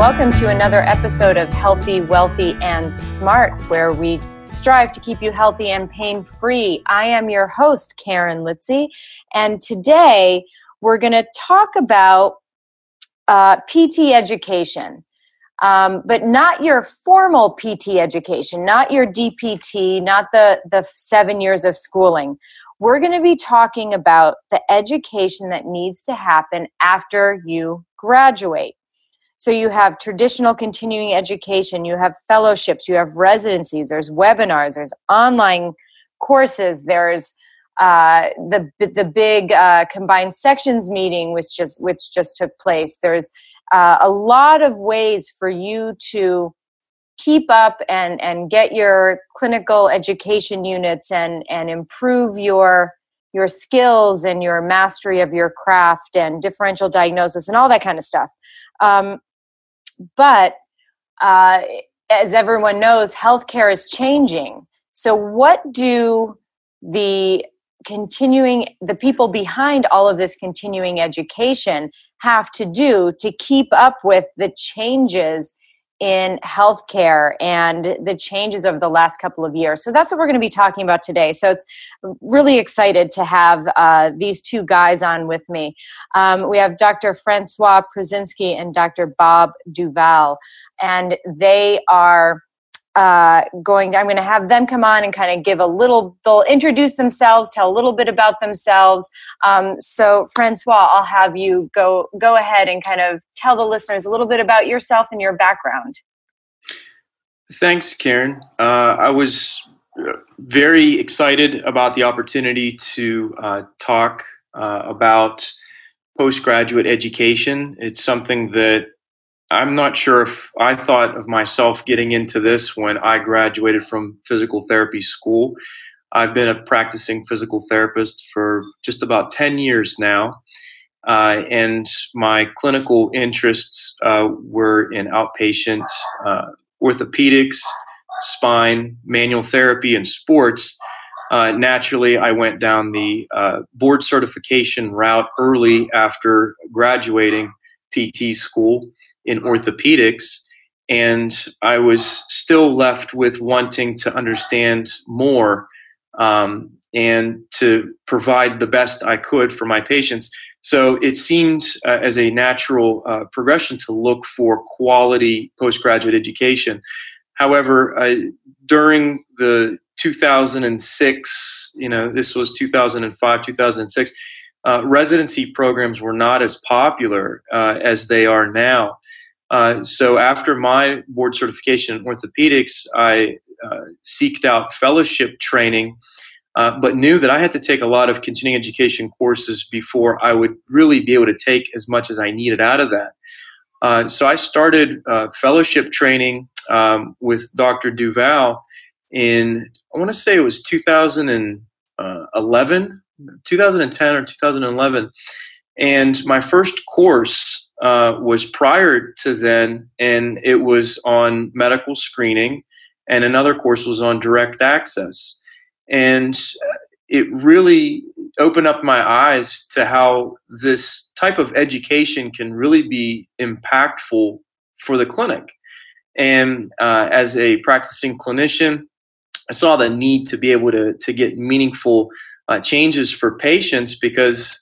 welcome to another episode of Healthy, Wealthy, and Smart, where we strive to keep you healthy and pain free. I am your host, Karen Litzy, and today we're going to talk about uh, PT education. Um, but not your formal PT education, not your DPT, not the, the seven years of schooling. We're going to be talking about the education that needs to happen after you graduate. So you have traditional continuing education, you have fellowships, you have residencies, there's webinars, there's online courses, there's uh, the the big uh, combined sections meeting, which just which just took place. There's uh, a lot of ways for you to keep up and and get your clinical education units and and improve your your skills and your mastery of your craft and differential diagnosis and all that kind of stuff. Um, but uh, as everyone knows, healthcare is changing. So, what do the continuing the people behind all of this continuing education have to do to keep up with the changes in healthcare and the changes over the last couple of years. So that's what we're going to be talking about today. So it's really excited to have uh, these two guys on with me. Um, we have Dr. Francois Prizinski and Dr. Bob Duvall, and they are uh, going i'm going to have them come on and kind of give a little they'll introduce themselves tell a little bit about themselves. Um, so francois i'll have you go go ahead and kind of tell the listeners a little bit about yourself and your background. Thanks karen. Uh, i was uh, very excited about the opportunity to uh, talk uh, about postgraduate education. It's something that I'm not sure if I thought of myself getting into this when I graduated from physical therapy school. I've been a practicing physical therapist for just about 10 years now. Uh, and my clinical interests uh, were in outpatient uh, orthopedics, spine, manual therapy, and sports. Uh, naturally, I went down the uh, board certification route early after graduating PT school in orthopedics. And I was still left with wanting to understand more um, and to provide the best I could for my patients. So it seemed uh, as a natural uh, progression to look for quality postgraduate education. However, during the 2006, you know, this was 2005, 2006, uh, residency programs were not as popular uh, as they are now. Uh, so after my board certification in orthopedics, I uh, seeked out fellowship training, uh, but knew that I had to take a lot of continuing education courses before I would really be able to take as much as I needed out of that. Uh, so I started fellowship training um, with Dr. Duvall in, I want to say it was 2011, 2010 or 2011. And my first course uh, was prior to then, and it was on medical screening, and another course was on direct access. And it really opened up my eyes to how this type of education can really be impactful for the clinic. And uh, as a practicing clinician, I saw the need to be able to, to get meaningful uh, changes for patients because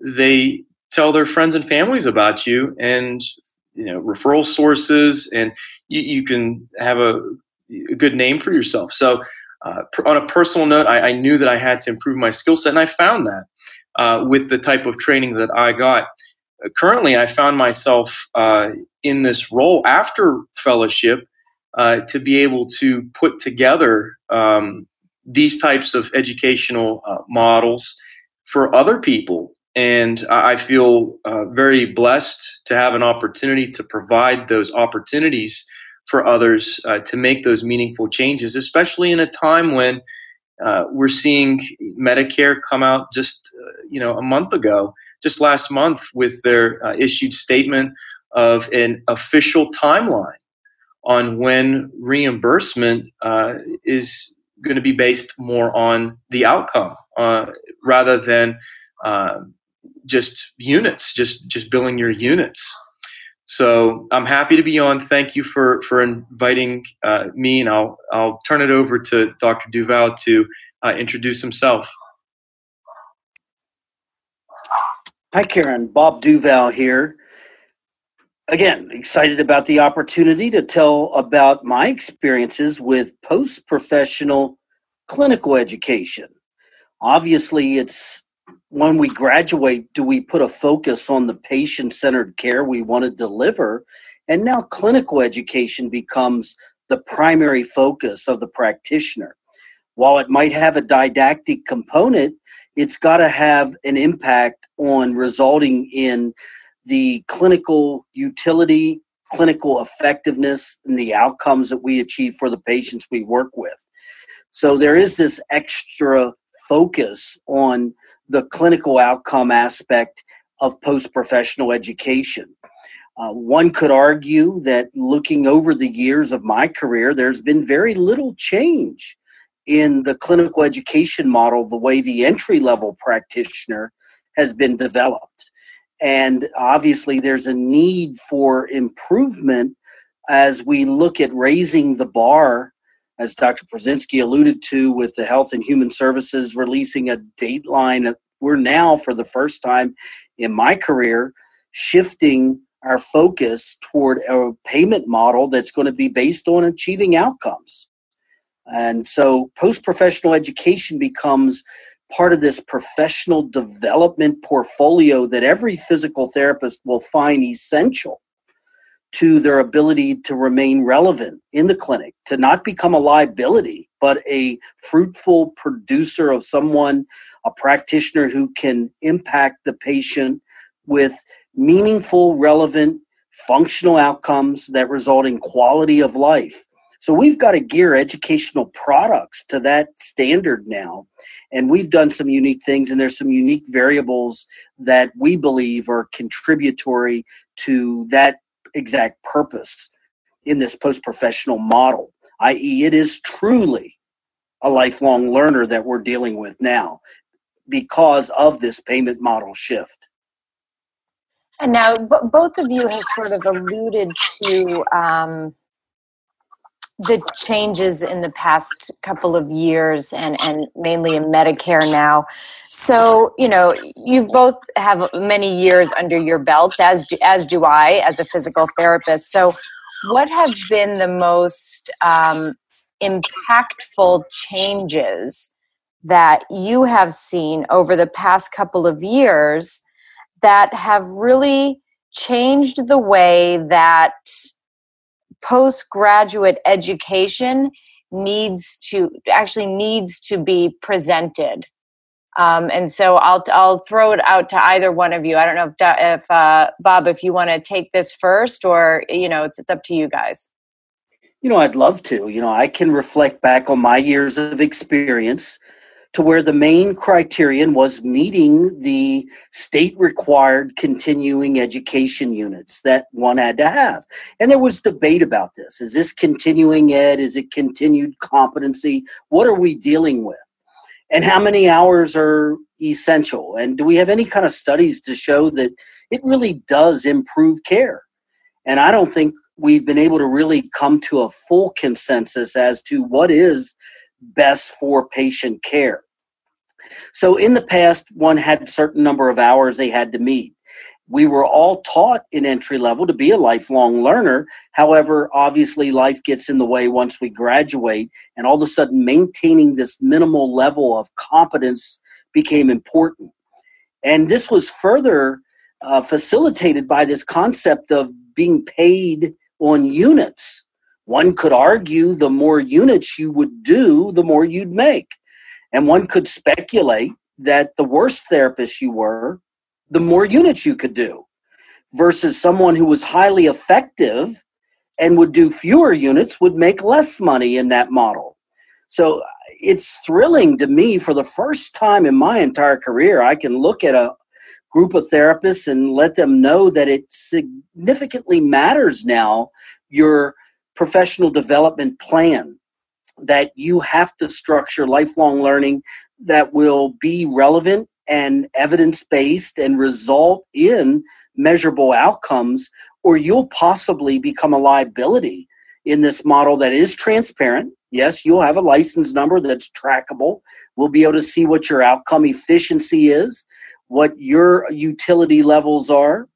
they tell their friends and families about you and you know referral sources and you, you can have a, a, good name for yourself. So uh, on a personal note I, I, knew that i had to improve my skill set and i found that uh, with the type of training that i got. Currently i found myself uh, in this role after fellowship uh, to be able to put together um, these types of educational uh, models for other people. And I feel uh, very blessed to have an opportunity to provide those opportunities for others uh, to make those meaningful changes, especially in a time when uh, we're seeing Medicare come out just uh, you know a month ago, just last month, with their uh, issued statement of an official timeline on when reimbursement uh, is going to be based more on the outcome rather than just units, just just billing your units. So I'm happy to be on. Thank you for for inviting uh, me, and I'll I'll turn it over to Dr. Duvall to uh, introduce himself. Hi, Karen. Bob Duvall here. Again, excited about the opportunity to tell about my experiences with post professional clinical education. Obviously, it's when we graduate, do we put a focus on the patient centered care we want to deliver? And now clinical education becomes the primary focus of the practitioner. While it might have a didactic component, it's got to have an impact on resulting in the clinical utility, clinical effectiveness, and the outcomes that we achieve for the patients we work with. So there is this extra focus on the clinical outcome aspect of post professional education. Uh, one could argue that looking over the years of my career, there's been very little change in the clinical education model, the way the entry level practitioner has been developed. And obviously, there's a need for improvement as we look at raising the bar, as Dr. Prizinski alluded to, with the Health and Human Services releasing a dateline. We're now, for the first time in my career, shifting our focus toward a payment model that's going to be based on achieving outcomes. And so post professional education becomes part of this professional development portfolio that every physical therapist will find essential to their ability to remain relevant in the clinic, to not become a liability, but a fruitful producer of someone, a practitioner who can impact the patient with meaningful, relevant, functional outcomes that result in quality of life. So we've got to gear educational products to that standard now. And we've done some unique things, and there's some unique variables that we believe are contributory to that exact purpose in this post professional model, i.e., it is truly a lifelong learner that we're dealing with now because of this payment model shift. And now, b- both of you have sort of alluded to um, the changes in the past couple of years and, and mainly in Medicare now. So, you know, you both have many years under your belts, as as do I as a physical therapist. So, what have been the most um, impactful changes that you have seen over the past couple of years that have really changed the way that postgraduate education needs to actually needs to be presented um, and so I'll I'll throw it out to either one of you. I don't know if if uh, Bob, if you want to take this first, or you know, it's it's up to you guys. You know, I'd love to. You know, I can reflect back on my years of experience to where the main criterion was meeting the state required continuing education units that one had to have. And there was debate about this. Is this continuing ed? Is it continued competency? What are we dealing with? And how many hours are essential? And do we have any kind of studies to show that it really does improve care? And I don't think we've been able to really come to a full consensus as to what is best for patient care. So in the past, one had a certain number of hours they had to meet. We were all taught in entry level to be a lifelong learner. However, obviously, life gets in the way once we graduate, and all of a sudden, maintaining this minimal level of competence became important. And this was further uh, facilitated by this concept of being paid on units. One could argue the more units you would do, the more you'd make. And one could speculate that the worse therapist you were, the more units you could do, versus someone who was highly effective and would do fewer units would make less money in that model. So it's thrilling to me for the first time in my entire career, I can look at a group of therapists and let them know that it significantly matters now your professional development plan that you have to structure lifelong learning that will be relevant and evidence based and result in measurable outcomes, or you'll possibly become a liability in this model that is transparent. Yes, you'll have a license number that's trackable. We'll be able to see what your outcome efficiency is, what your utility levels are,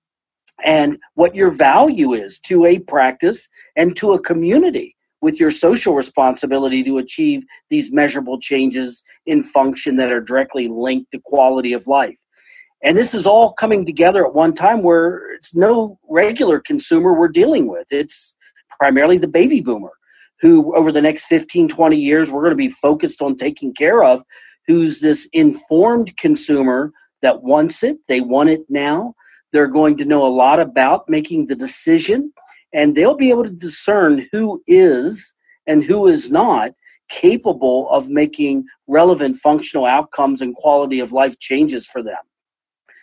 and what your value is to a practice and to a community with your social responsibility to achieve these measurable changes in function that are directly linked to quality of life. And this is all coming together at one time where it's no regular consumer we're dealing with. It's primarily the baby boomer who, over the next 15, 20 years, we're going to be focused on taking care of, who's this informed consumer that wants it, they want it now. They're going to know a lot about making the decision, and they'll be able to discern who is and who is not capable of making relevant functional outcomes and quality of life changes for them.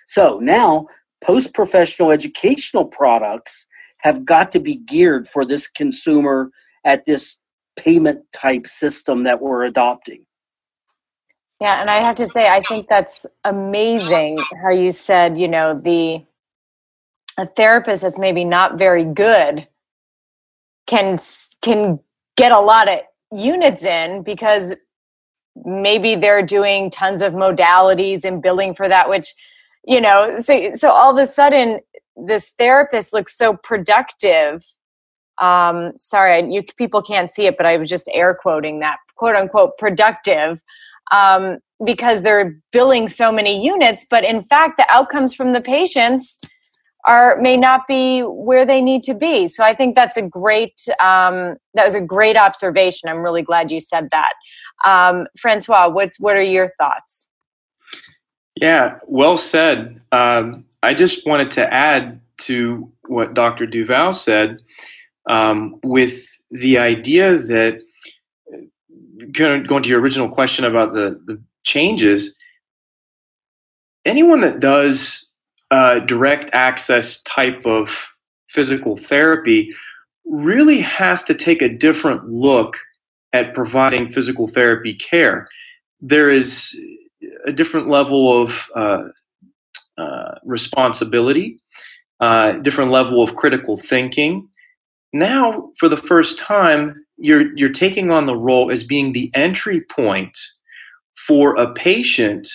So now, post professional educational products have got to be geared for this consumer at this payment type system that we're adopting. Yeah, and I have to say, I think that's amazing how you said, you know, the a therapist that's maybe not very good can can get a lot of units in because maybe they're doing tons of modalities and billing for that which you know so so all of a sudden this therapist looks so productive. Um sorry you people can't see it but i was just air quoting that quote unquote productive um because they're billing so many units but in fact the outcomes from the patients are may not be where they need to be so i think that's a great um that was a great observation i'm really glad you said that um francois what's what are your thoughts yeah, well said. Um, I just wanted to add to what Dr. Duvall said um, with the idea that going to your original question about the, the changes, anyone that does uh, direct access type of physical therapy really has to take a different look at providing physical therapy care. There is a different level of uh, uh, responsibility, uh, different level of critical thinking. Now, for the first time, you're you're taking on the role as being the entry point for a patient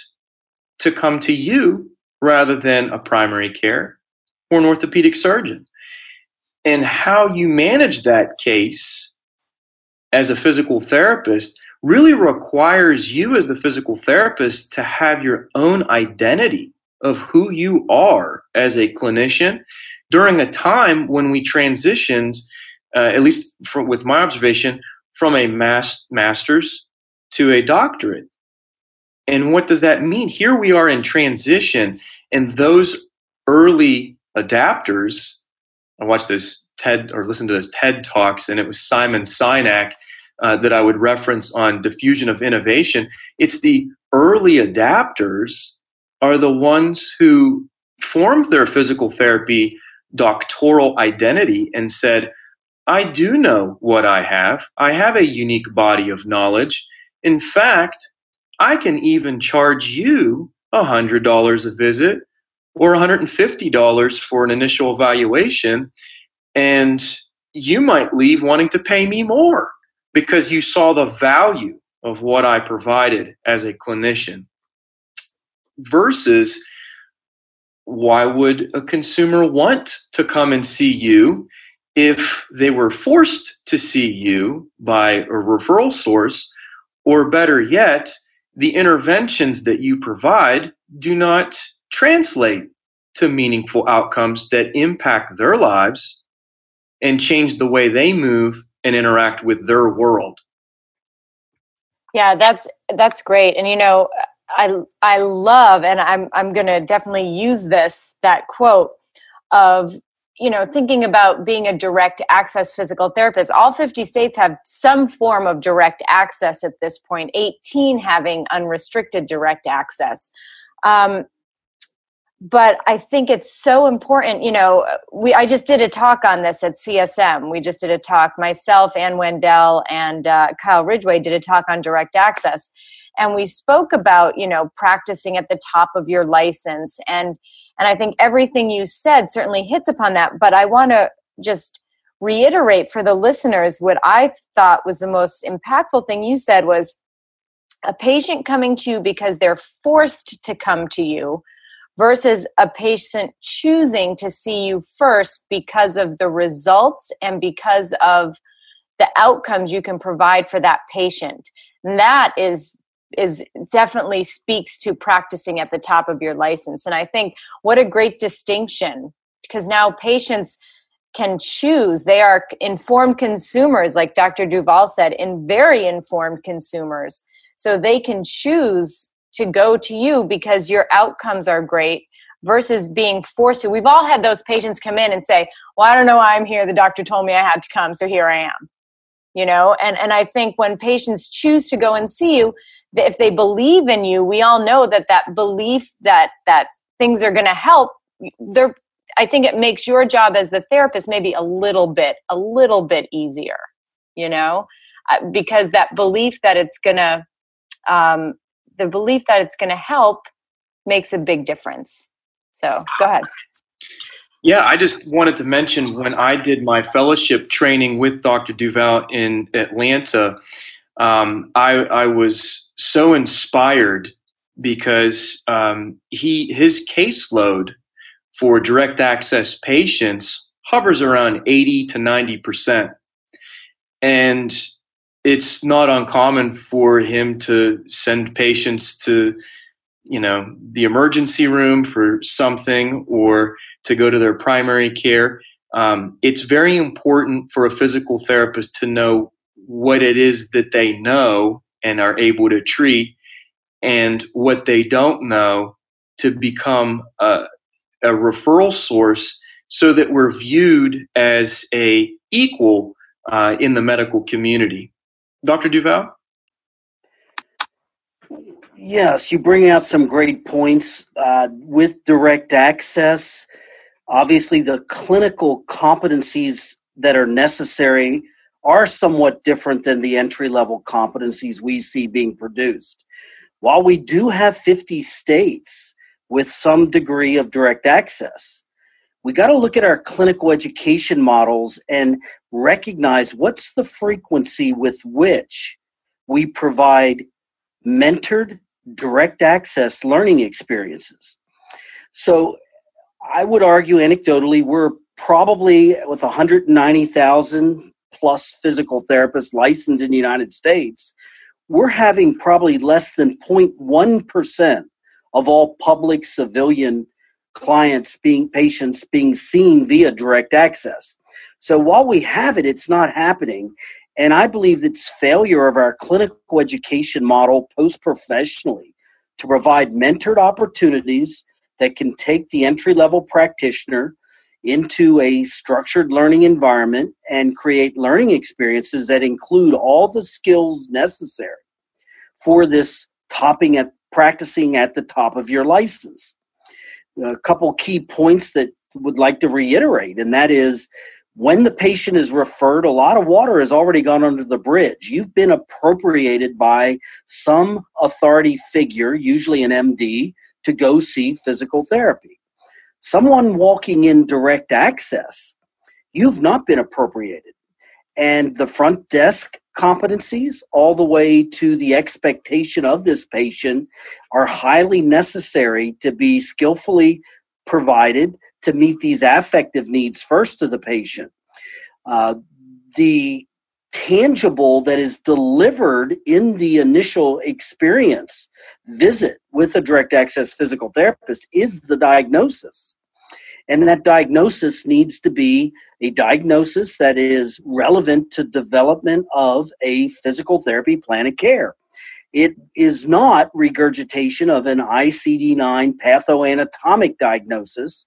to come to you rather than a primary care or an orthopedic surgeon. And how you manage that case as a physical therapist really requires you as the physical therapist to have your own identity of who you are as a clinician during a time when we transitioned, uh, at least from, with my observation, from a mas- master's to a doctorate. And what does that mean? Here we are in transition, and those early adapters. I watched this TED or listened to those TED talks, and it was Simon Sinek uh, that I would reference on diffusion of innovation. It's the early adapters are the ones who formed their physical therapy doctoral identity and said, I do know what I have. I have a unique body of knowledge. In fact, I can even charge you $100 a visit or $150 for an initial evaluation. And you might leave wanting to pay me more because you saw the value of what I provided as a clinician versus why would a consumer want to come and see you if they were forced to see you by a referral source or better yet the interventions that you provide do not translate to meaningful outcomes that impact their lives and change the way they move and interact with their world. Yeah that's that's great. And you know i i love and i'm i'm going to definitely use this that quote of you know thinking about being a direct access physical therapist all 50 states have some form of direct access at this point 18 having unrestricted direct access um, but I think it's so important. You know, we I just did a talk on this at CSM. We just did a talk. Myself, and Wendell, and uh, Kyle Ridgway did a talk on direct access, and we spoke about you know practicing at the top of your license and And I think everything you said certainly hits upon that. But I want to just reiterate for the listeners what I thought was the most impactful thing you said was a patient coming to you because they're forced to come to you versus a patient choosing to see you first because of the results and because of the outcomes you can provide for that patient and that is is definitely speaks to practicing at the top of your license and i think what a great distinction because now patients can choose they are informed consumers like dr duvall said and very informed consumers so they can choose to go to you because your outcomes are great versus being forced to. We've all had those patients come in and say, Well, I don't know why I'm here. The doctor told me I had to come, so here I am. You know, and, and I think when patients choose to go and see you, if they believe in you, we all know that that belief that that things are going to help, they're I think it makes your job as the therapist maybe a little bit, a little bit easier, you know, uh, because that belief that it's going to um, the belief that it's going to help makes a big difference. So go ahead. Yeah, I just wanted to mention when I did my fellowship training with Dr. Duvall in Atlanta, um, I, I, was so inspired because um, he his caseload for direct access patients hovers around 80 to 90 percent, and it's not uncommon for him to send patients to you know the emergency room for something or to go to their primary care. Um, it's very important for a physical therapist to know what it is that they know and are able to treat and what they don't know to become a, a referral source so that we're viewed as a equal uh, in the medical community Dr. duvall Yes, you bring out some great points uh, with direct access. Obviously, the clinical competencies that are necessary are somewhat different than the entry level competencies we see being produced. While we do have 50 states with some degree of direct access, we got to look at our clinical education models and recognize what's the frequency with which we provide mentored direct access learning experiences. So I would argue anecdotally, we're probably with 190,000 plus physical therapists licensed in the United States, we're having probably less than 0.1% of all public civilian clients being patients being seen via direct access. So while we have it, it's not happening. And I believe it's failure of our clinical education model post professionally to provide mentored opportunities that can take the entry level practitioner into a structured learning environment and create learning experiences that include all the skills necessary for this topping at practicing at the top of your license a couple key points that would like to reiterate, and that is when the patient is referred, a lot of water has already gone under the bridge. You've been appropriated by some authority figure, usually an MD, to go see physical therapy. Someone walking in direct access, you've not been appropriated. And the front desk competencies, all the way to the expectation of this patient, are highly necessary to be skillfully provided to meet these affective needs first to the patient. Uh, the tangible that is delivered in the initial experience visit with a direct access physical therapist is the diagnosis. And that diagnosis needs to be a diagnosis that is relevant to development of a physical therapy plan of care. It is not regurgitation of an ICD 9 pathoanatomic diagnosis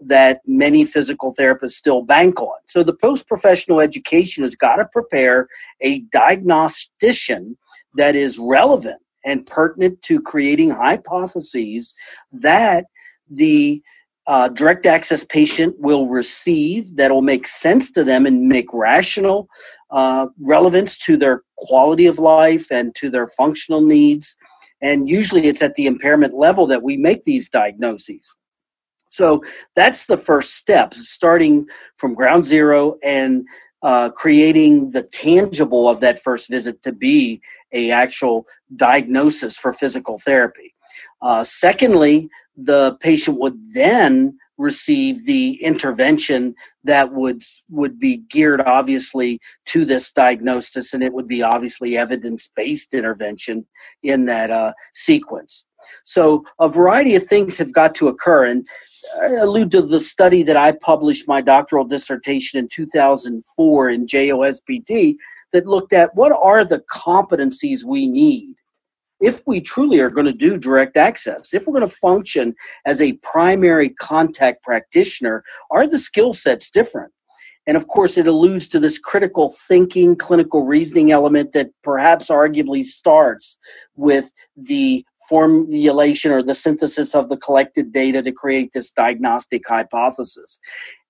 that many physical therapists still bank on. So the post professional education has got to prepare a diagnostician that is relevant and pertinent to creating hypotheses that the uh, direct access patient will receive that will make sense to them and make rational uh, relevance to their quality of life and to their functional needs. And usually it's at the impairment level that we make these diagnoses. So that's the first step, starting from ground zero and uh, creating the tangible of that first visit to be a actual diagnosis for physical therapy. Uh, secondly, the patient would then receive the intervention that would would be geared obviously to this diagnosis and it would be obviously evidence-based intervention in that uh, sequence. So a variety of things have got to occur and I allude to the study that I published my doctoral dissertation in 2004 in JOSPT that looked at what are the competencies we need if we truly are going to do direct access, if we're going to function as a primary contact practitioner, are the skill sets different? And of course, it alludes to this critical thinking, clinical reasoning element that perhaps arguably starts with the formulation or the synthesis of the collected data to create this diagnostic hypothesis.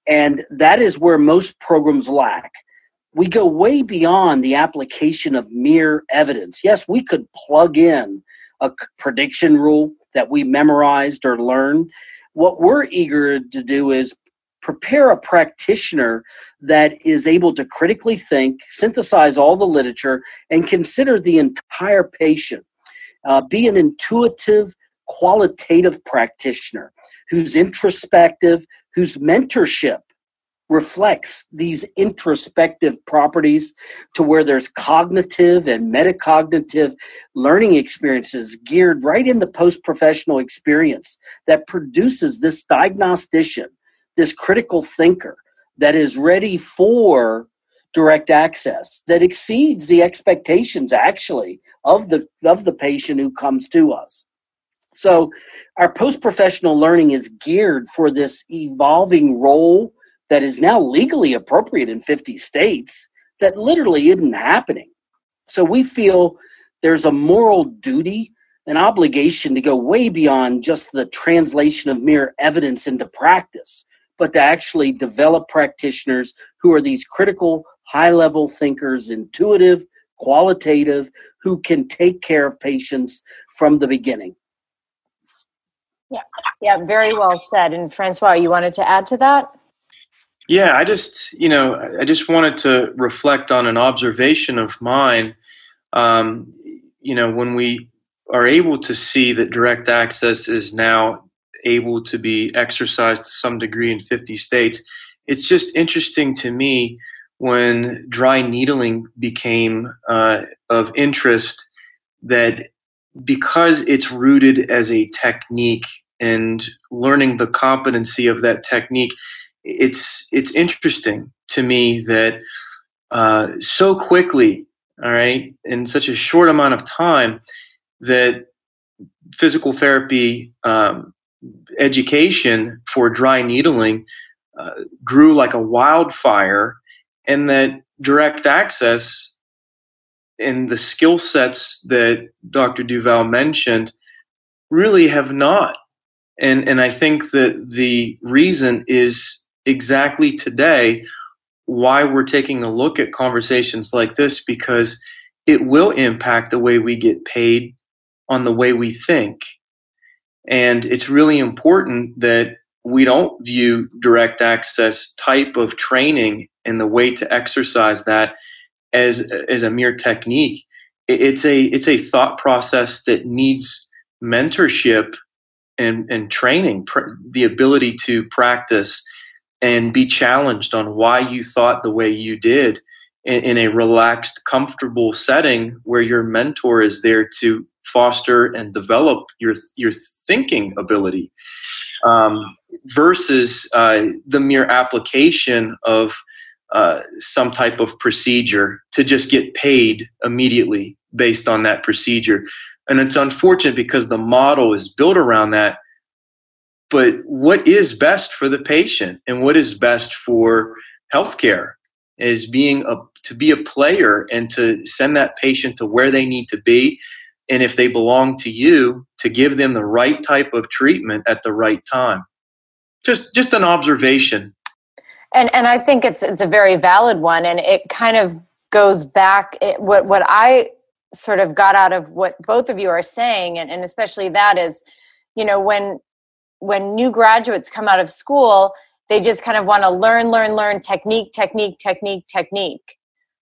And that is where most programs lack we go way beyond the application of mere evidence. Yes, we could plug in a prediction rule that we memorized or learned. What we're eager to do is prepare a practitioner that is able to critically think, synthesize all the literature, and consider the entire patient. Uh, be an intuitive, qualitative practitioner who's introspective, whose mentorship reflects these introspective properties to where there's cognitive and metacognitive learning experiences geared right in the post professional experience that produces this diagnostician, this critical thinker that is ready for direct access that exceeds the expectations actually of the of the patient who comes to us. So our post professional learning is geared for this evolving role that is now legally appropriate in 50 states that literally isn't happening. So we feel there's a moral duty, an obligation to go way beyond just the translation of mere evidence into practice, but to actually develop practitioners who are these critical, high level thinkers, intuitive, qualitative, who can take care of patients from the beginning. Yeah, yeah, very well said. And Francois, you wanted to add to that? Yeah, I just, you know, I just wanted to reflect on an observation of mine. Um, you know, when we are able to see that direct access is now able to be exercised to some degree in 50 states, it's just interesting to me when dry needling became uh, of interest that because it's rooted as a technique and learning the competency of that technique it's it's interesting to me that uh, so quickly, all right, in such a short amount of time, that physical therapy um, education for dry needling uh, grew like a wildfire, and that direct access and the skill sets that Dr. Duvall mentioned really have not. And, and I think that the reason is exactly today why we're taking a look at conversations like this because it will impact the way we get paid on the way we think. And it's really important that we don't view direct access type of training and the way to exercise that as as a mere technique. It's a it's a thought process that needs mentorship and and training, the ability to practice and be challenged on why you thought the way you did in, in, a relaxed, comfortable setting where your mentor is there to foster and develop your your thinking ability, um, versus uh, the mere application of uh, some type of procedure to just get paid immediately based on that procedure. And it's unfortunate because the model is built around that but what is best for the patient and what is best for healthcare is being a to be a player and to send that patient to where they need to be. And if they belong to you to give them the right type of treatment at the right time. Just just an observation. And and i think it's it's a very valid one and it kind of goes back it, what what i sort of got out of what both of you are saying and, and especially that is you know when when new graduates come out of school they just kind of want to learn learn learn technique technique technique technique.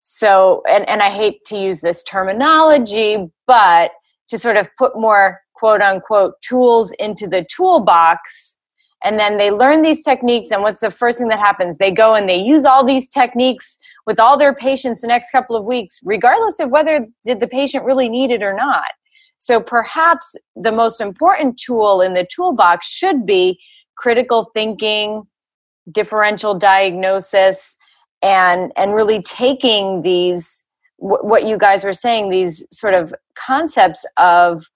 So and, and i hate to use this terminology but to sort of put more quote unquote tools into the toolbox and then they learn these techniques and what's the first thing that happens? They go and they use all these techniques with all their patients the next couple of weeks regardless of whether did the patient really need it or not so perhaps the most important tool in the toolbox should be critical thinking differential diagnosis and and really taking these what you guys were saying these sort of concepts of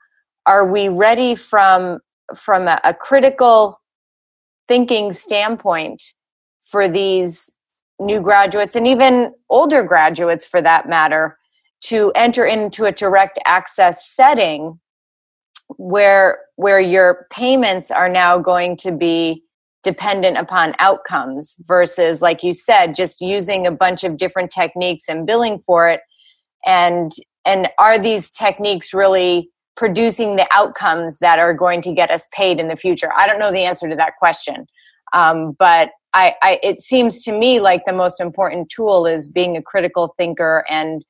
are we ready from from a, a critical thinking standpoint for these new graduates and even older graduates for that matter to enter into a direct access setting where where your payments are now going to be dependent upon outcomes versus like you said just using a bunch of different techniques and billing for it and and are these techniques really producing the outcomes that are going to get us paid in the future? I don't know the answer to that question, um, but I, I, it seems to me like the most important tool is being a critical thinker and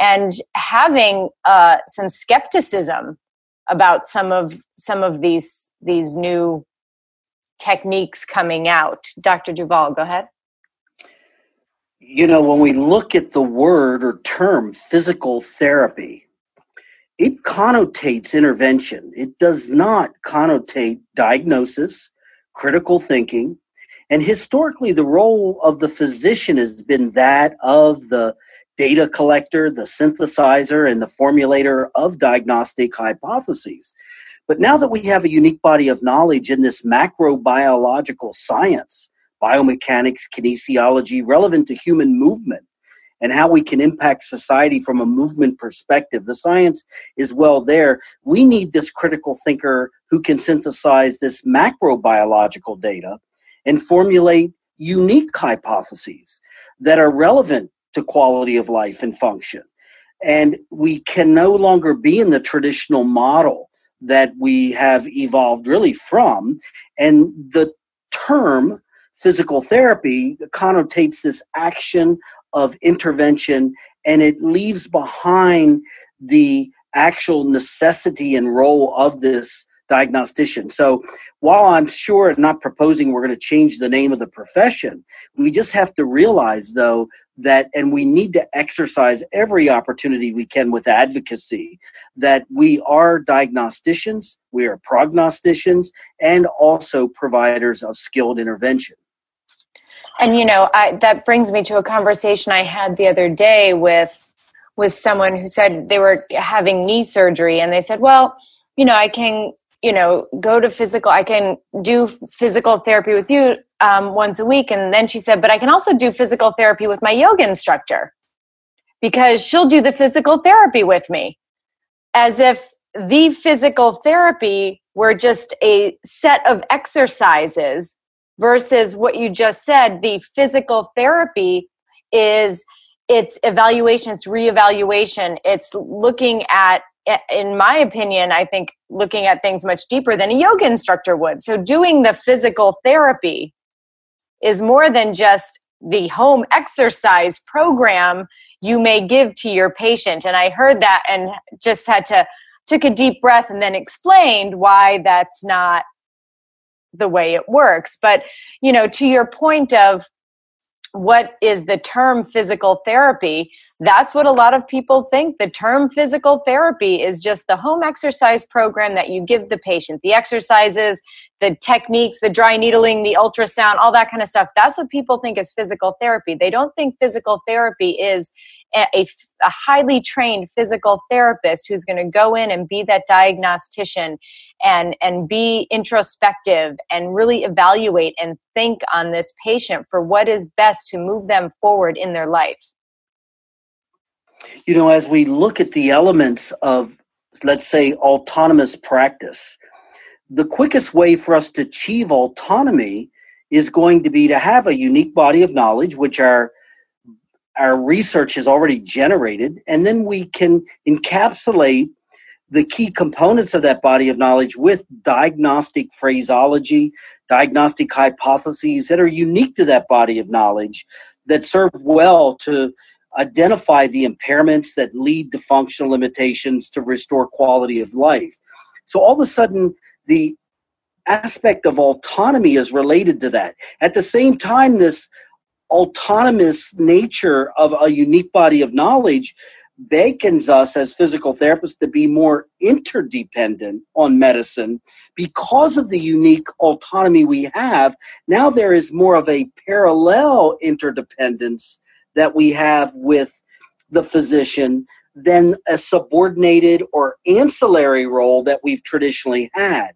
and having uh, some skepticism about some of some of these these new techniques coming out. Dr. Duvall, go ahead. You know, when we look at the word or term physical therapy, it connotates intervention. It does not connotate diagnosis, critical thinking. And historically, the role of the physician has been that of the data collector, the synthesizer, and the formulator of diagnostic hypotheses. But now that we have a unique body of knowledge in this macrobiological science, biomechanics, kinesiology, relevant to human movement, and how we can impact society from a movement perspective. The science is well there. We need this critical thinker who can synthesize this macrobiological data and formulate unique hypotheses that are relevant to quality of life and function. And we can no longer be in the traditional model that we have evolved really from. And the term physical therapy connotates this action of intervention and it leaves behind the actual necessity and role of this diagnostician. So while I'm sure not proposing we're going to change the name of the profession, we just have to realize though that and we need to exercise every opportunity we can with advocacy that we are diagnosticians, we are prognosticians and also providers of skilled intervention. And you know, I, that brings me to a conversation I had the other day with with someone who said they were having knee surgery, and they said, "Well, you know, I can, you know, go to physical. I can do physical therapy with you um, once a week." And then she said, "But I can also do physical therapy with my yoga instructor because she'll do the physical therapy with me, as if the physical therapy were just a set of exercises." versus what you just said the physical therapy is it's evaluation it's reevaluation it's looking at in my opinion i think looking at things much deeper than a yoga instructor would so doing the physical therapy is more than just the home exercise program you may give to your patient. And i heard that and just had to took a deep breath and then explained why that's not the way it works. But you know to your point of what is the term physical therapy? That's what a lot of people think. The term physical therapy is just the home exercise program that you give the patient the exercises the techniques the dry needling the ultrasound all that kind of stuff. That's what people think is physical therapy. They don't think physical therapy is a, a, highly trained physical therapist who's going to go in and be that diagnostician and and be introspective and really evaluate and think on this patient for what is best to move them forward in their life. You know as we look at the elements of let's say autonomous practice the quickest way for us to achieve autonomy is going to be to have a unique body of knowledge which are our research has already generated, and then we can encapsulate the key components of that body of knowledge with diagnostic phraseology, diagnostic hypotheses that are unique to that body of knowledge that serve well to identify the impairments that lead to functional limitations to restore quality of life. So all of a sudden, the aspect of autonomy is related to that. At the same time, this autonomous nature of a unique body of knowledge beckons us as physical therapists to be more interdependent on medicine because of the unique autonomy we have. Now there is more of a parallel interdependence that we have with the physician than a subordinated or ancillary role that we've traditionally had.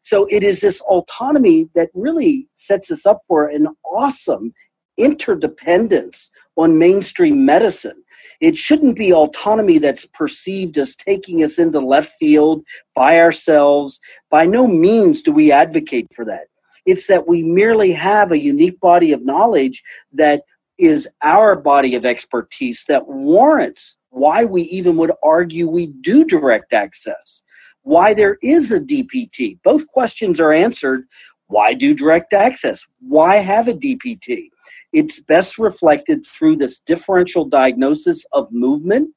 So it is this autonomy that really sets us up for an awesome interdependence on mainstream medicine. It shouldn't be autonomy that's perceived as taking us into left field by ourselves. By no means do we advocate for that. It's that we merely have a unique body of knowledge that is our body of expertise that warrants why we even would argue we do direct access, why there is a DPT. Both questions are answered. Why do direct access? Why have a DPT? It's best reflected through this differential diagnosis of movement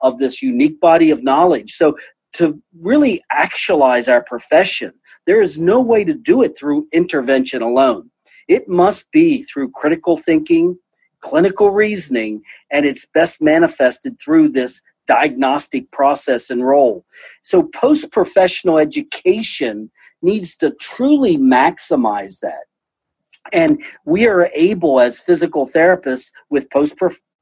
of this unique body of knowledge. So, to really actualize our profession, there is no way to do it through intervention alone. It must be through critical thinking, clinical reasoning, and it's best manifested through this diagnostic process and role. So, post professional education needs to truly maximize that. And we are able, as physical therapists, with post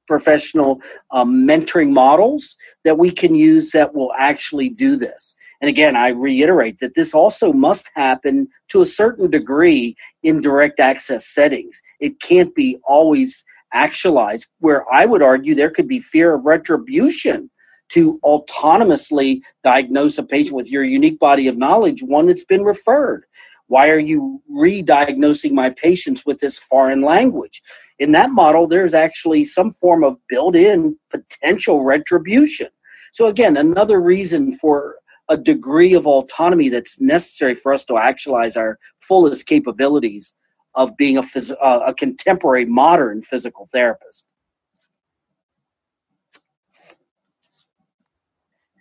professional um, mentoring models that we can use that will actually do this. And again, I reiterate that this also must happen to a certain degree in direct access settings. It can't be always actualized, where I would argue there could be fear of retribution to autonomously diagnose a patient with your unique body of knowledge, one that's been referred. Why are you re diagnosing my patients with this foreign language? In that model, there's actually some form of built in potential retribution. So, again, another reason for a degree of autonomy that's necessary for us to actualize our fullest capabilities of being a, phys- uh, a contemporary modern physical therapist.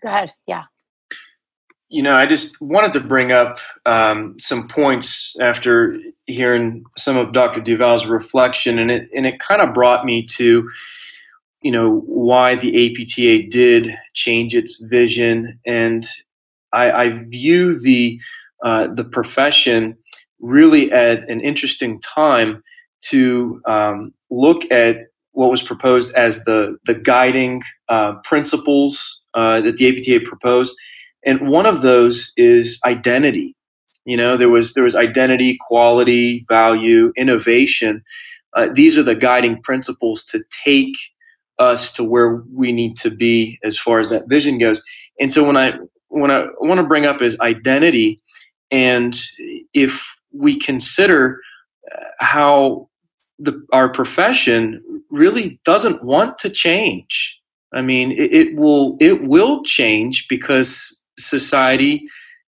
Go ahead. Yeah you know, I just wanted to bring up um, some points after hearing some of Dr. Duvall's reflection, and it and it kind of brought me to, you know, why the APTA did change its vision, and I, I view the uh, the profession really at an interesting time to um, look at what was proposed as the the guiding uh, principles uh, that the APTA proposed and one of those is identity. You know there was there was identity quality value innovation. Uh, these are the guiding principles to take us to where we need to be as far as that vision goes. And so when i when i want to bring up is identity and if we consider uh, how the, our profession really doesn't want to change. I mean it, it will it will change because society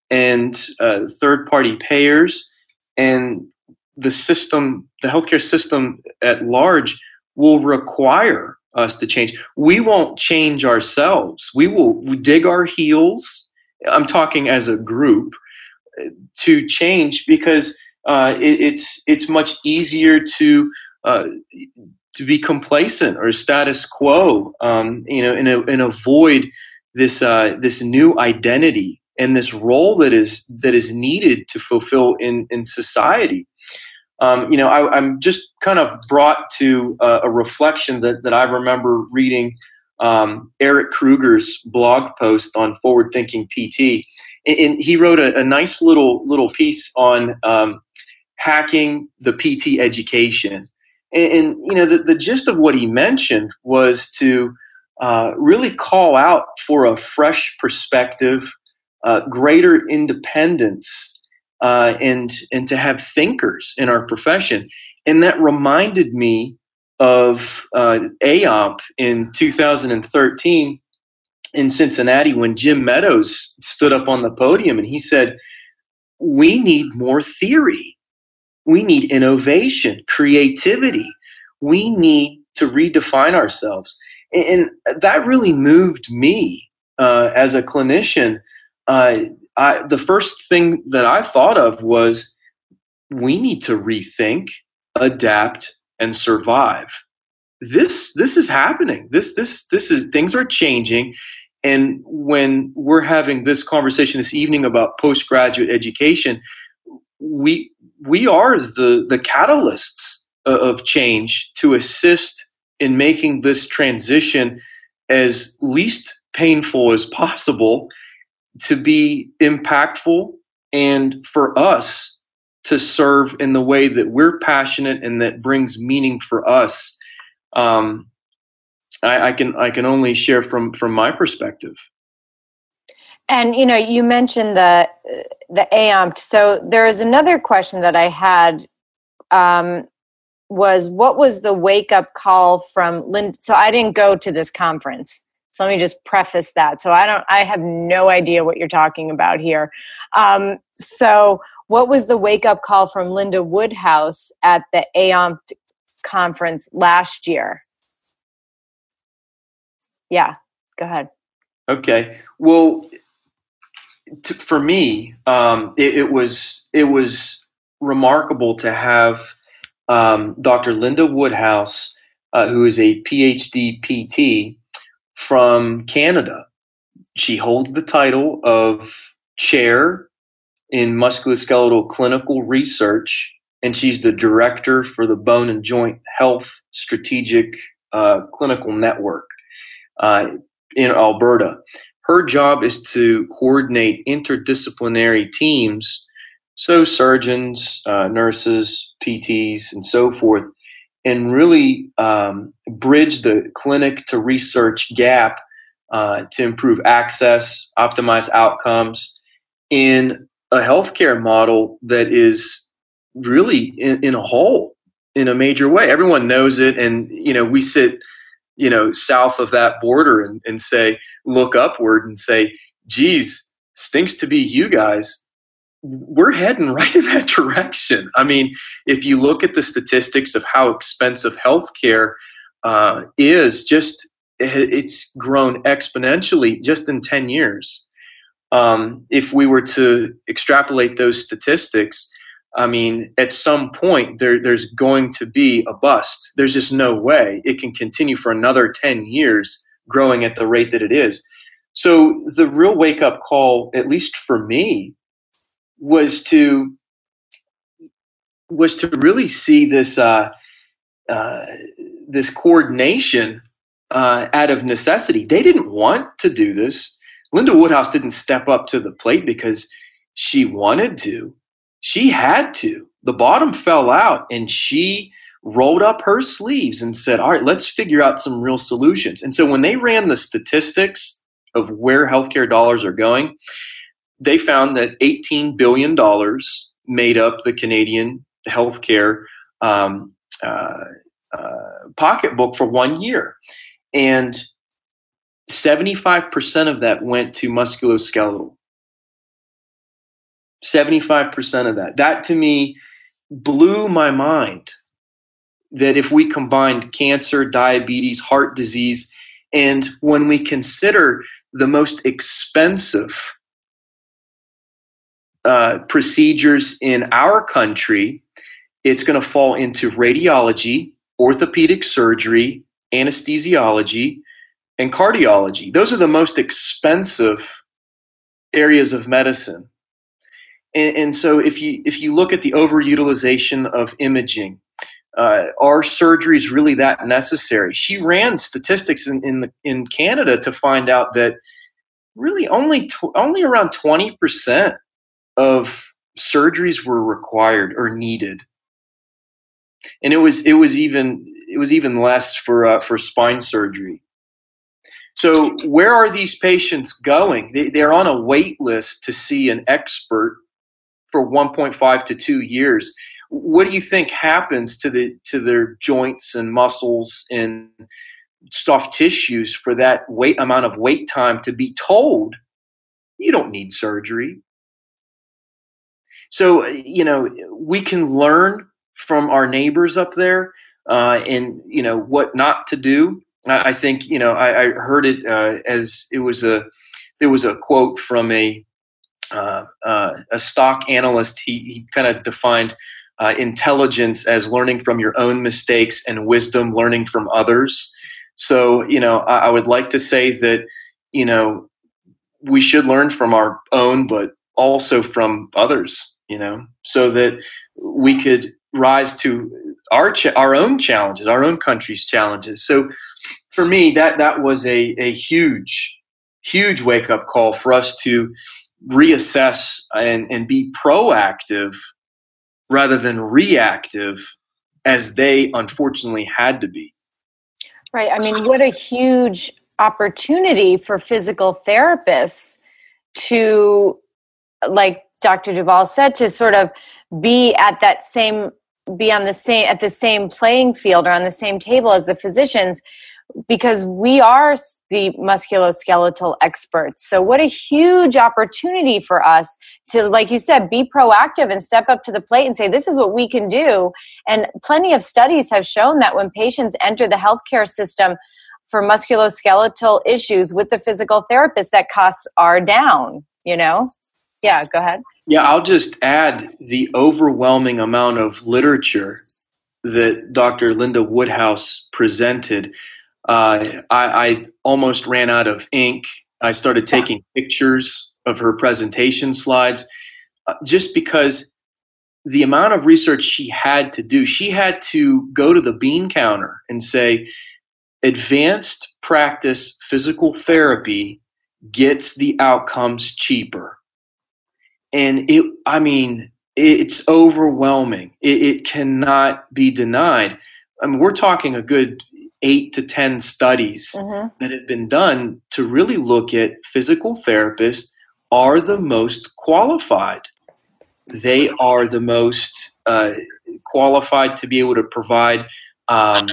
and uh, third party payers and the system, the healthcare system at large, will require us to change. We won't change ourselves. We will dig our heels. I'm talking as a group to change because uh, it, it's it's much easier to uh, to be complacent or status quo, um, you know, and, and avoid this uh, this new identity and this role that is that is needed to fulfill in in society. Um, you know, I, am just kind of brought to uh, a reflection that that I remember reading um, Eric Kruger's blog post on forward thinking PT, and, and he wrote a, a, nice little little piece on um, hacking the PT education. And, and you know, the, the gist of what he mentioned was to uh, really call out for a fresh perspective, uh, greater independence, uh, and and to have thinkers in our profession. And that reminded me of uh, AOMP in 2013 in Cincinnati when Jim Meadows stood up on the podium and he said, We need more theory. We need innovation, creativity. We need to redefine ourselves. And that really moved me uh, as a clinician. Uh, I, the first thing that I thought of was we need to rethink, adapt, and survive. This this is happening. This this this is things are changing, and when we're having this conversation this evening about postgraduate education, we we are the the catalysts of change to assist in making this transition as least painful as possible to be impactful and for us to serve in the way that we're passionate and that brings meaning for us um, I, I can I can only share from from my perspective. And you know, you mentioned the the AOMT. So there is another question that I had um, was what was the wake up call from Linda? So I didn't go to this conference. So let me just preface that. So I don't, I have no idea what you're talking about here. Um, so what was the wake up call from Linda Woodhouse at the AOMT conference last year? Yeah, go ahead. Okay. Well, t- for me, um, it, it, was it was remarkable to have um, Dr. Linda Woodhouse, uh, who is a PhD PT from Canada. She holds the title of chair in musculoskeletal clinical research, and she's the director for the Bone and Joint Health Strategic uh, Clinical Network uh, in Alberta. Her job is to coordinate interdisciplinary teams, so surgeons, uh, nurses, PTs, and so forth, and really um, bridge the clinic to research gap uh, to improve access, optimize outcomes in a healthcare model that is really in, in a hole in a major way. Everyone knows it, and you know we sit you know, south of that border and, and say, look upward and say, geez, stinks to be you guys. We're heading right in that direction. I mean, if you look at the statistics of how expensive healthcare uh, is, just it's grown exponentially just in 10 years. Um, if we were to extrapolate those statistics, I mean, at some point there, there's going to be a bust. There's just no way it can continue for another 10 years growing at the rate that it is. So the real wake up call, at least for me, was to was to really see this uh, uh, this coordination uh, out of necessity. They didn't want to do this. Linda Woodhouse didn't step up to the plate because she wanted to she had to. The bottom fell out and she rolled up her sleeves and said, All right, let's figure out some real solutions. And so when they ran the statistics of where healthcare dollars are going, they found that $18 billion made up the Canadian healthcare um, uh, uh, pocketbook for one year. And 75% of that went to musculoskeletal. 75% of that. That to me blew my mind that if we combined cancer, diabetes, heart disease, and when we consider the most expensive uh, procedures in our country, it's going to fall into radiology, orthopedic surgery, anesthesiology, and cardiology. Those are the most expensive areas of medicine. And, and so if you if you look at the overutilization of imaging, uh, are surgeries really that necessary? She ran statistics in in, the, in Canada to find out that really only tw- only around twenty percent of surgeries were required or needed, and it was it was even it was even less for uh, for spine surgery. So where are these patients going? They, they're on a wait list to see an expert for 1.5 to 2 years what do you think happens to the to their joints and muscles and soft tissues for that wait amount of wait time to be told you don't need surgery. So, you know, we can learn from our neighbors up there uh, and, you know, what not to do. I, think, you know, I, I heard it uh, as it was a, there was a quote from a, uh, uh a stock analyst. He, he kind of defined uh, intelligence as learning from your own mistakes and wisdom learning from others. So, you know, I, I would like to say that, you know, we should learn from our own, but also from others, you know, so that we could rise to our our own challenges, our own country's challenges. So for me, that that was a a huge, huge wake up call for us to reassess and and be proactive rather than reactive as they unfortunately had to be. Right. I mean, what a huge opportunity for physical therapists to, like Dr. Duvall said, to sort of be at that same be on the same at the same playing field or on the same table as the physicians because we are the musculoskeletal experts. So, what a huge opportunity for us to, like you said, be proactive and step up to the plate and say, This is what we can do. And plenty of studies have shown that when patients enter the healthcare system for musculoskeletal issues with the physical therapist, that costs are down, you know? Yeah, go ahead. Yeah, I'll just add the overwhelming amount of literature that Dr. Linda Woodhouse presented uh, I, I, almost ran out of ink. I started taking pictures of her presentation slides uh, just because the amount of research she had to do, she had to go to the bean counter and say, advanced practice physical therapy gets the outcomes cheaper. And it, I mean, it's overwhelming. It, it cannot be denied. I mean, we're talking a good eight to 10 studies mm-hmm. that have been done to really look at physical therapists are the most qualified. They are the most uh, qualified to be able to provide um,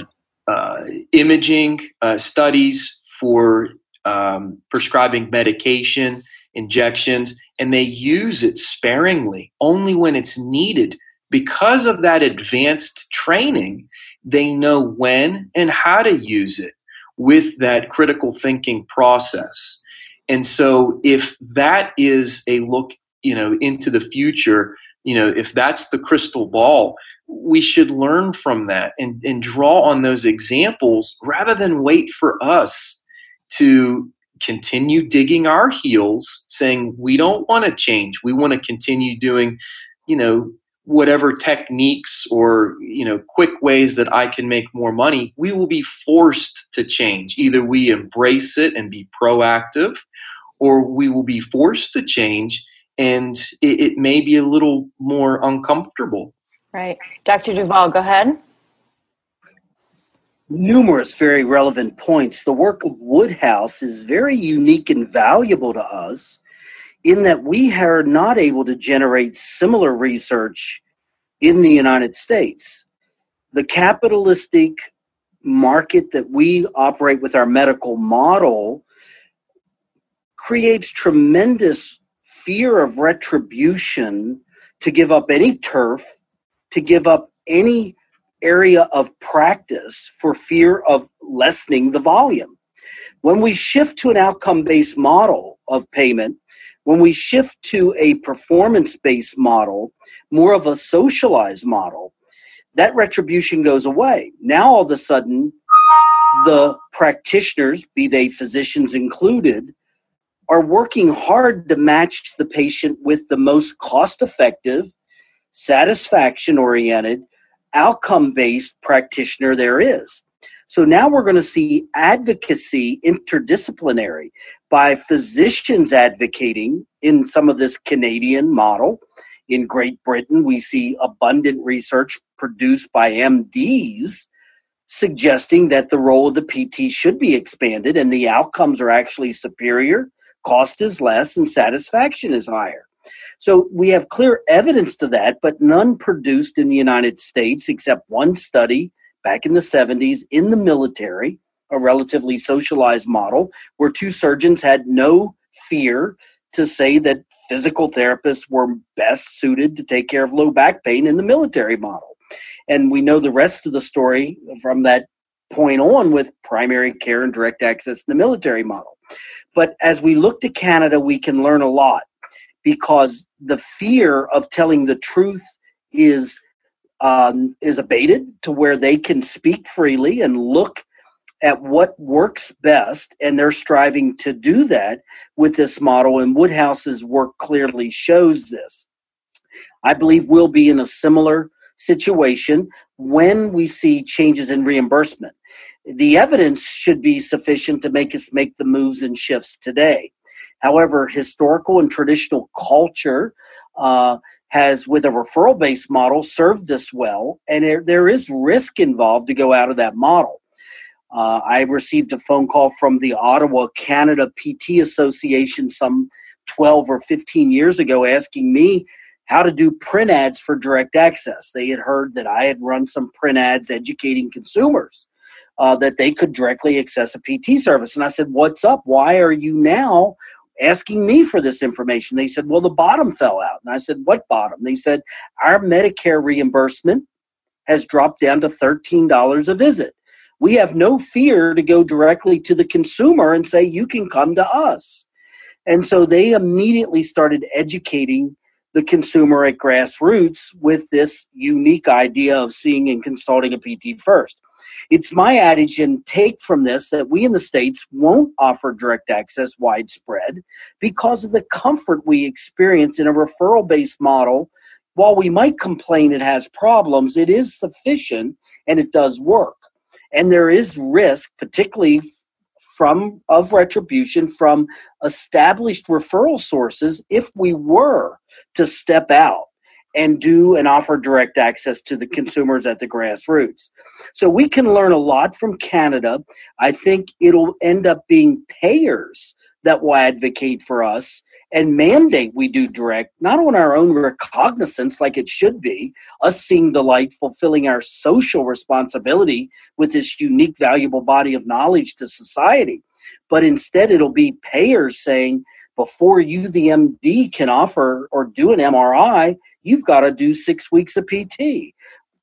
uh, imaging uh, studies for um, prescribing medication, injections, and they use it sparingly, only when it's needed. Because of that advanced training, they know when and how to use it with that critical thinking process. And so if that is a look, you know, into the future, you know, if that's the crystal ball, we should learn from that and, and draw on those examples rather than wait for us to continue digging our heels saying we don't want to change we want to continue doing you know whatever techniques or you know quick ways that I can make more money, we will be forced to change. Either we embrace it and be proactive, or we will be forced to change, and it, it may be a little more uncomfortable. Right, Dr. duvall go ahead. Numerous very relevant points. The work of Woodhouse is very unique and valuable to us in that we are not able to generate similar research in the United States. The capitalistic market that we operate with our medical model creates tremendous fear of retribution to give up any turf, to give up any area of practice for fear of lessening the volume. When we shift to an outcome based model of payment, when we shift to a performance based model, more of a socialized model, that retribution goes away. Now, all of a sudden, the practitioners, be they physicians included, are working hard to match the patient with the most cost effective, satisfaction oriented, outcome based practitioner there is. So now we're going to see advocacy interdisciplinary by physicians advocating in some of this Canadian model. In Great Britain, we see abundant research produced by MDs suggesting that the role of the PT should be expanded and the outcomes are actually superior, cost is less, and satisfaction is higher. So we have clear evidence to that, but none produced in the United States except one study back in the 70s in the military a relatively socialized model where two surgeons had no fear to say that physical therapists were best suited to take care of low back pain in the military model. And we know the rest of the story from that point on with primary care and direct access in the military model. But as we look to Canada, we can learn a lot because the fear of telling the truth is um, is abated to where they can speak freely and look at what works best, and they're striving to do that with this model. And Woodhouse's work clearly shows this. I believe we'll be in a similar situation when we see changes in reimbursement. The evidence should be sufficient to make us make the moves and shifts today. However, historical and traditional culture uh, has, with a referral based model, served us well, and there, there is risk involved to go out of that model. Uh, I received a phone call from the Ottawa Canada PT Association some 12 or 15 years ago asking me how to do print ads for direct access. They had heard that I had run some print ads educating consumers uh, that they could directly access a PT service. And I said, What's up? Why are you now asking me for this information? They said, Well, the bottom fell out. And I said, What bottom? They said, Our Medicare reimbursement has dropped down to $13 a visit. We have no fear to go directly to the consumer and say, You can come to us. And so they immediately started educating the consumer at grassroots with this unique idea of seeing and consulting a PT first. It's my adage and take from this that we in the States won't offer direct access widespread because of the comfort we experience in a referral based model. While we might complain it has problems, it is sufficient and it does work. And there is risk, particularly from of retribution from established referral sources if we were to step out and do and offer direct access to the consumers at the grassroots. So we can learn a lot from Canada. I think it'll end up being payers that will advocate for us and mandate we do direct, not on our own recognizance like it should be, us seeing the light, fulfilling our social responsibility with this unique, valuable body of knowledge to society. But instead, it'll be payers saying, before you, the MD, can offer or do an MRI, you've got to do six weeks of PT.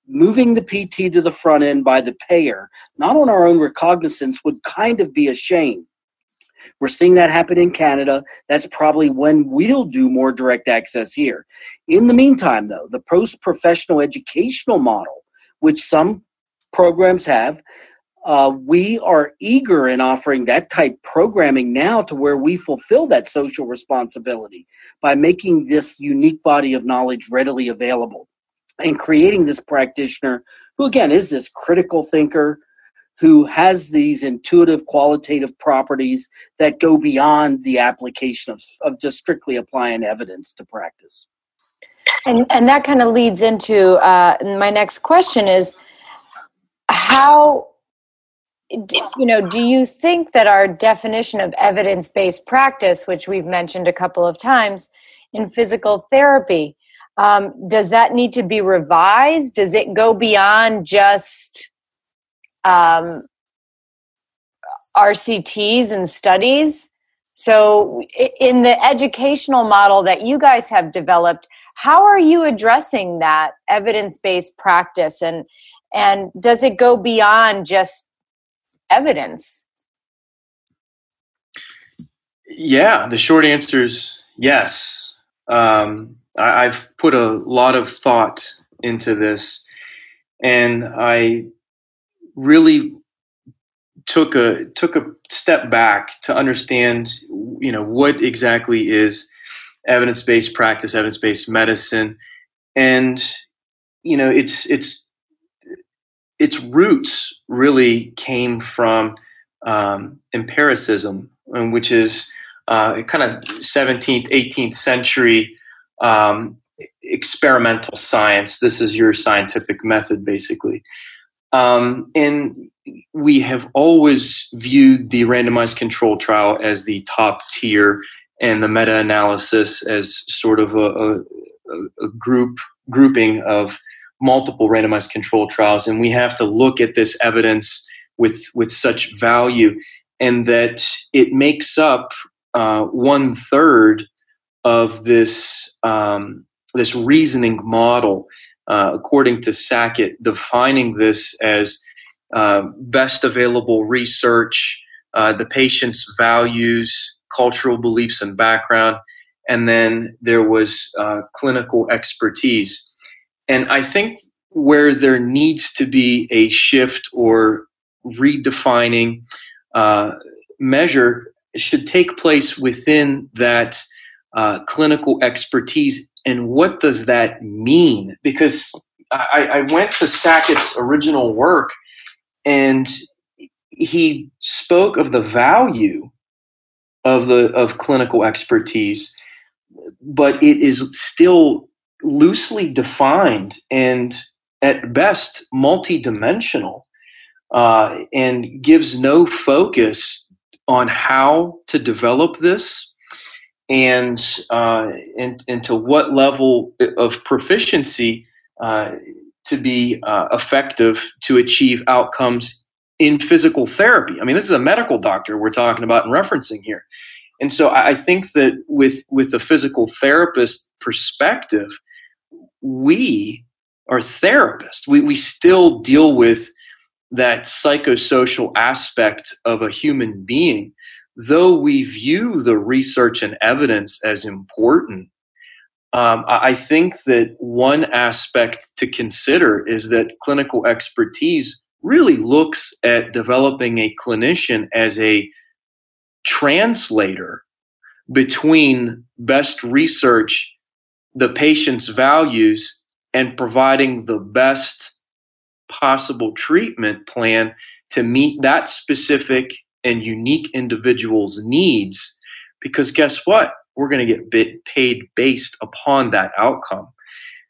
Moving the PT to the front end by the payer, not on our own recognizance, would kind of be a shame. We're seeing that happen in Canada. That's probably when we'll do more direct access here. In the meantime, though, the post professional educational model, which some programs have, uh, we are eager in offering that type programming now to where we fulfill that social responsibility by making this unique body of knowledge readily available and creating this practitioner who again is this critical thinker who has these intuitive qualitative properties that go beyond the application of, of just strictly applying evidence to practice. And and that kind of leads into uh, my next question is how you know, do you think that our definition of evidence based practice, which we've mentioned a couple of times in physical therapy, um, does that need to be revised? Does it go beyond just um, RCTs and studies? So, in the educational model that you guys have developed, how are you addressing that evidence based practice and and does it go beyond just evidence? Yeah, the short answer is yes. Um, I, I've put a lot of thought into this, and I really took a took a step back to understand, you know, what exactly is evidence based practice, evidence based medicine, and you know, it's it's its roots really came from um, empiricism, which is uh, kind of 17th, 18th century um, experimental science. This is your scientific method, basically. Um, and we have always viewed the randomized control trial as the top tier and the meta analysis as sort of a, a, a group grouping of multiple randomized control trials, and we have to look at this evidence with with such value, and that it makes up uh, one third of this um, this reasoning model, uh, according to Sackett, defining this as uh, best available research, uh, the patient's values, cultural beliefs, and background, and then there was uh, clinical expertise. And I think where there needs to be a shift or redefining uh, measure should take place within that uh, clinical expertise. And what does that mean? Because I, I went to Sackett's original work and he spoke of the value of the of clinical expertise but it is still loosely defined and at best multidimensional uh, and gives no focus on how to develop this and, uh, and, and to what level of proficiency uh, to be uh, effective to achieve outcomes in physical therapy. I mean, this is a medical doctor we're talking about and referencing here. And so I think that with with the physical therapist perspective, we are therapists. We we still deal with that psychosocial aspect of a human being, though we view the research and evidence as important. Um, I think that one aspect to consider is that clinical expertise really looks at developing a clinician as a translator between best research, the patient's values, and providing the best possible treatment plan to meet that specific and unique individual's needs. Because guess what? We're going to get paid based upon that outcome.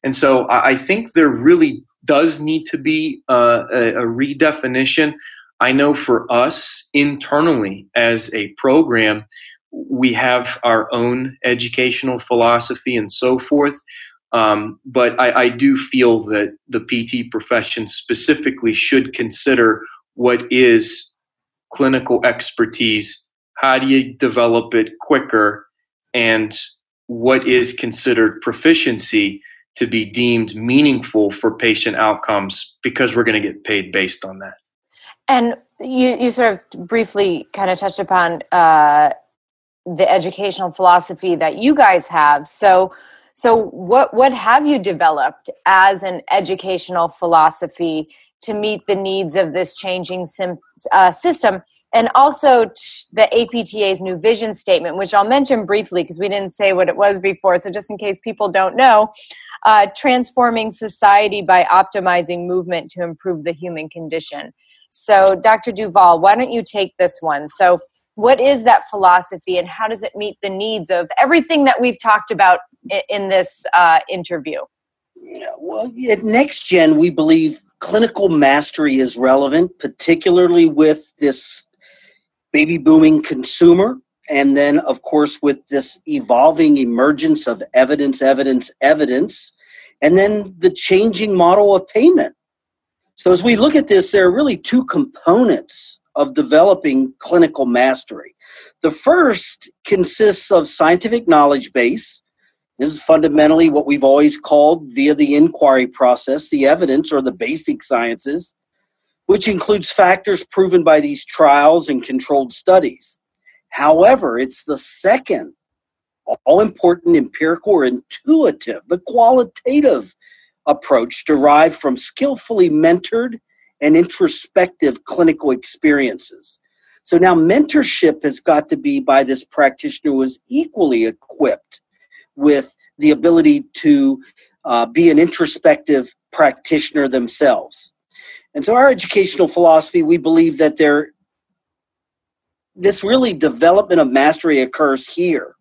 And so I think there really does need to be uh, a, a redefinition I know for us internally as a program, we have our own educational philosophy and so forth. Um, but I, I, do feel that the PT profession specifically should consider what is clinical expertise, how do you develop it quicker, and what is considered proficiency to be deemed meaningful for patient outcomes because we're going to get paid based on that. And you, you sort of briefly kind of touched upon uh, the educational philosophy that you guys have. So, so what what have you developed as an educational philosophy to meet the needs of this changing sim, uh, system, and also the APTA's new vision statement, which I'll mention briefly because we didn't say what it was before. So just in case people don't know, uh, transforming society by optimizing movement to improve the human condition. So, Dr. Duvall, why don't you take this one? So, what is that philosophy and how does it meet the needs of everything that we've talked about in this uh, interview? Well, at NxtGen, we believe clinical mastery is relevant, particularly with this baby booming consumer. And then, of course, with this evolving emergence of evidence, evidence, evidence, and then the changing model of payment. So, as we look at this, there are really two components of developing clinical mastery. The first consists of scientific knowledge base. This is fundamentally what we've always called, via the inquiry process, the evidence or the basic sciences, which includes factors proven by these trials and controlled studies. However, it's the second all important empirical or intuitive, the qualitative approach derived from skillfully mentored and introspective clinical experiences. So now mentorship has got to be by this practitioner who is equally equipped with the ability to uh, be an introspective practitioner themselves. And so our educational philosophy, we believe that there this really development of mastery occurs here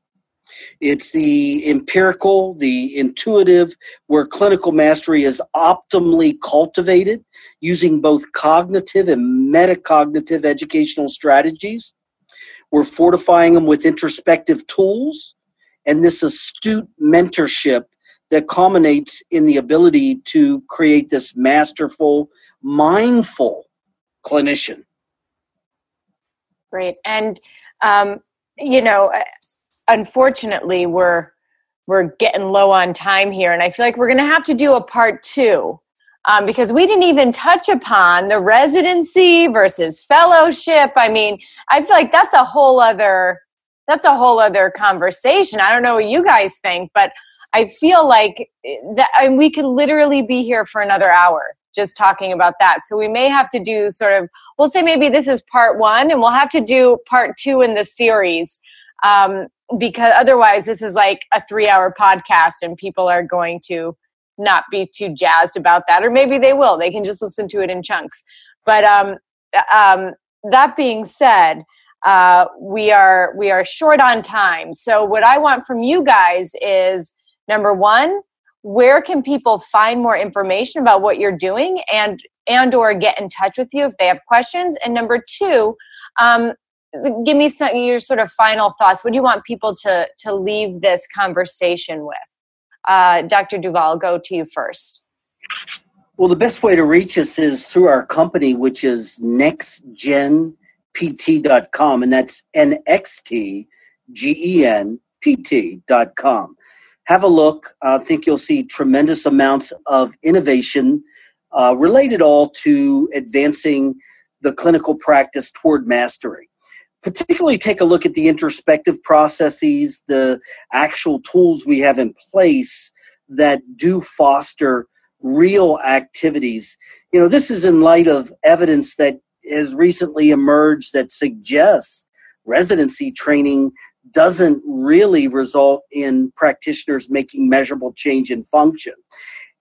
it's the empirical, the intuitive, where clinical mastery is optimally cultivated using both cognitive and metacognitive educational strategies. We're fortifying them with introspective tools and this astute mentorship that culminates in the ability to create this masterful, mindful clinician Great. And, um, you know, unfortunately, we're we're getting low on time here, and I feel like we're going to have to do a part two um, because we didn't even touch upon the residency versus fellowship. I mean, I feel like that's a whole other that's a whole other conversation. I don't know what you guys think, but I feel like eh, that I mean, we could literally be here for another hour just talking about that. So we may have to do sort of, we'll say maybe this is part one, and we'll have to do part two in the series um, because otherwise this is like a three hour podcast and people are going to not be too jazzed about that or maybe they will they can just listen to it in chunks. But um, um, that being said uh, we are we are short on time. So what i want from you guys is number one where can people find more information about what you're doing and and or get in touch with you if they have questions? And number two um, give me some your sort of final thoughts what do you want people to to leave this conversation with uh, dr duvall go to you first well the best way to reach us is through our company which is nextgenpt.com and that's n-x-t-g-e-n-p-t.com have a look. I think you'll see tremendous amounts of innovation uh, related all to advancing the clinical practice toward mastery. Particularly, take a look at the introspective processes, the actual tools we have in place that do foster real activities. You know, this is in light of evidence that has recently emerged that suggests residency training doesn't really result in practitioners making measurable change in function.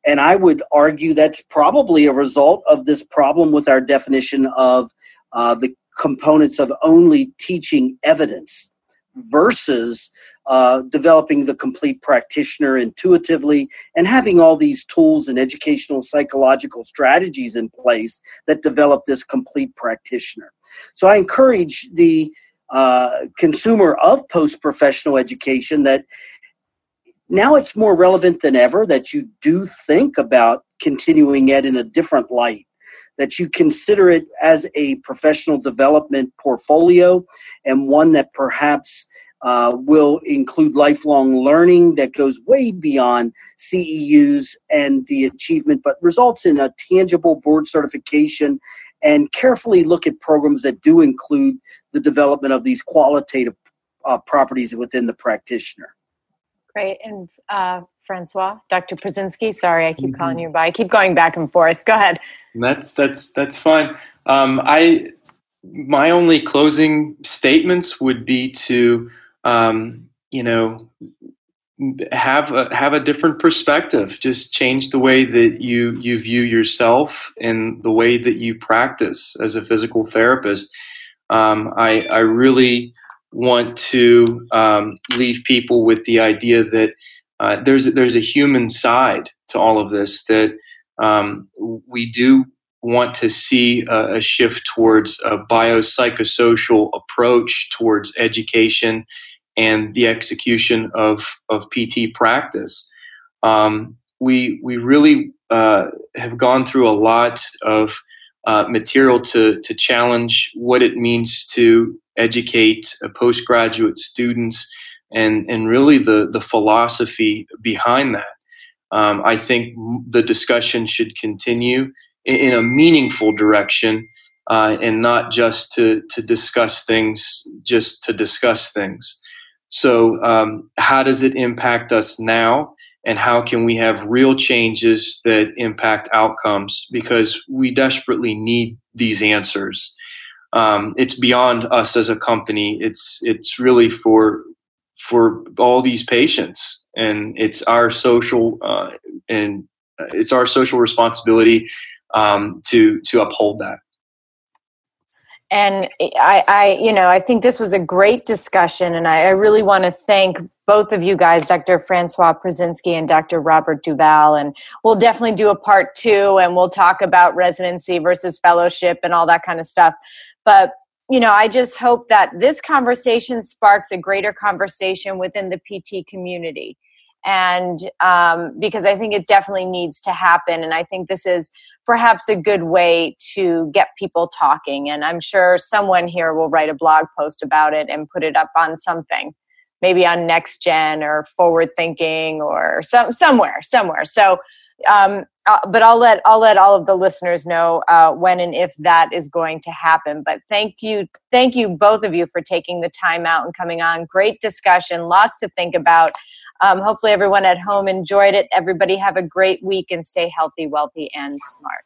And I would argue that's probably a result of this problem with our definition of uh, the components of only teaching evidence versus uh, developing the complete practitioner intuitively and having all these tools and educational psychological strategies in place that develop this complete practitioner. So I encourage the uh, consumer of post professional education that now it's more relevant than ever that you do think about continuing ed in a different light that you consider it as a professional development portfolio and one that perhaps uh, will include lifelong learning that goes way beyond CEUs and the achievement, but results in a tangible board certification and carefully look at programs that do include the development of these qualitative uh, properties within the practitioner. Great. And uh, Francois, Dr. Prizinski, sorry, I keep mm-hmm. calling you by. I keep going back and forth. Go ahead. That's that's that's fine. Um, I my only closing statements would be to um, you know have a, have a different perspective. Just change the way that you you view yourself and the way that you practice as a physical therapist. Um, I I really want to um, leave people with the idea that uh, there's there's a human side to all of this that um, we do want to see a, a shift towards a biopsychosocial approach towards education and the execution of, of PT practice. Um, we, we really uh, have gone through a lot of uh, material to, to challenge what it means to educate postgraduate students and, and really the, the philosophy behind that. Um, I think the discussion should continue in, in a meaningful direction uh, and not just to, to discuss things just to discuss things. So, um, how does it impact us now? And how can we have real changes that impact outcomes? Because we desperately need these answers. Um, it's beyond us as a company. It's it's really for for all these patients, and it's our social uh, and it's our social responsibility um, to to uphold that and I, I, you know, I think this was a great discussion, and I, I really want to thank both of you guys, Dr. Francois Prizinski and Dr. Robert Duvall. And we'll definitely do a part two, and we'll talk about residency versus fellowship and all that kind of stuff. But you know, I just hope that this conversation sparks a greater conversation within the PT community. and um, because I think it definitely needs to happen. And I think this is perhaps a good way to get people talking. And I'm sure someone here will write a blog post about it and put it up on something, maybe on Nxt Gen or Forward Thinking or some somewhere, somewhere. So um, uh, but I'll let I'll let all of the listeners know uh, when and if that is going to happen. But thank you, thank you both of you for taking the time out and coming on. Great discussion, lots to think about. Um, hopefully, everyone at home enjoyed it. Everybody have a great week and stay healthy, wealthy, and smart.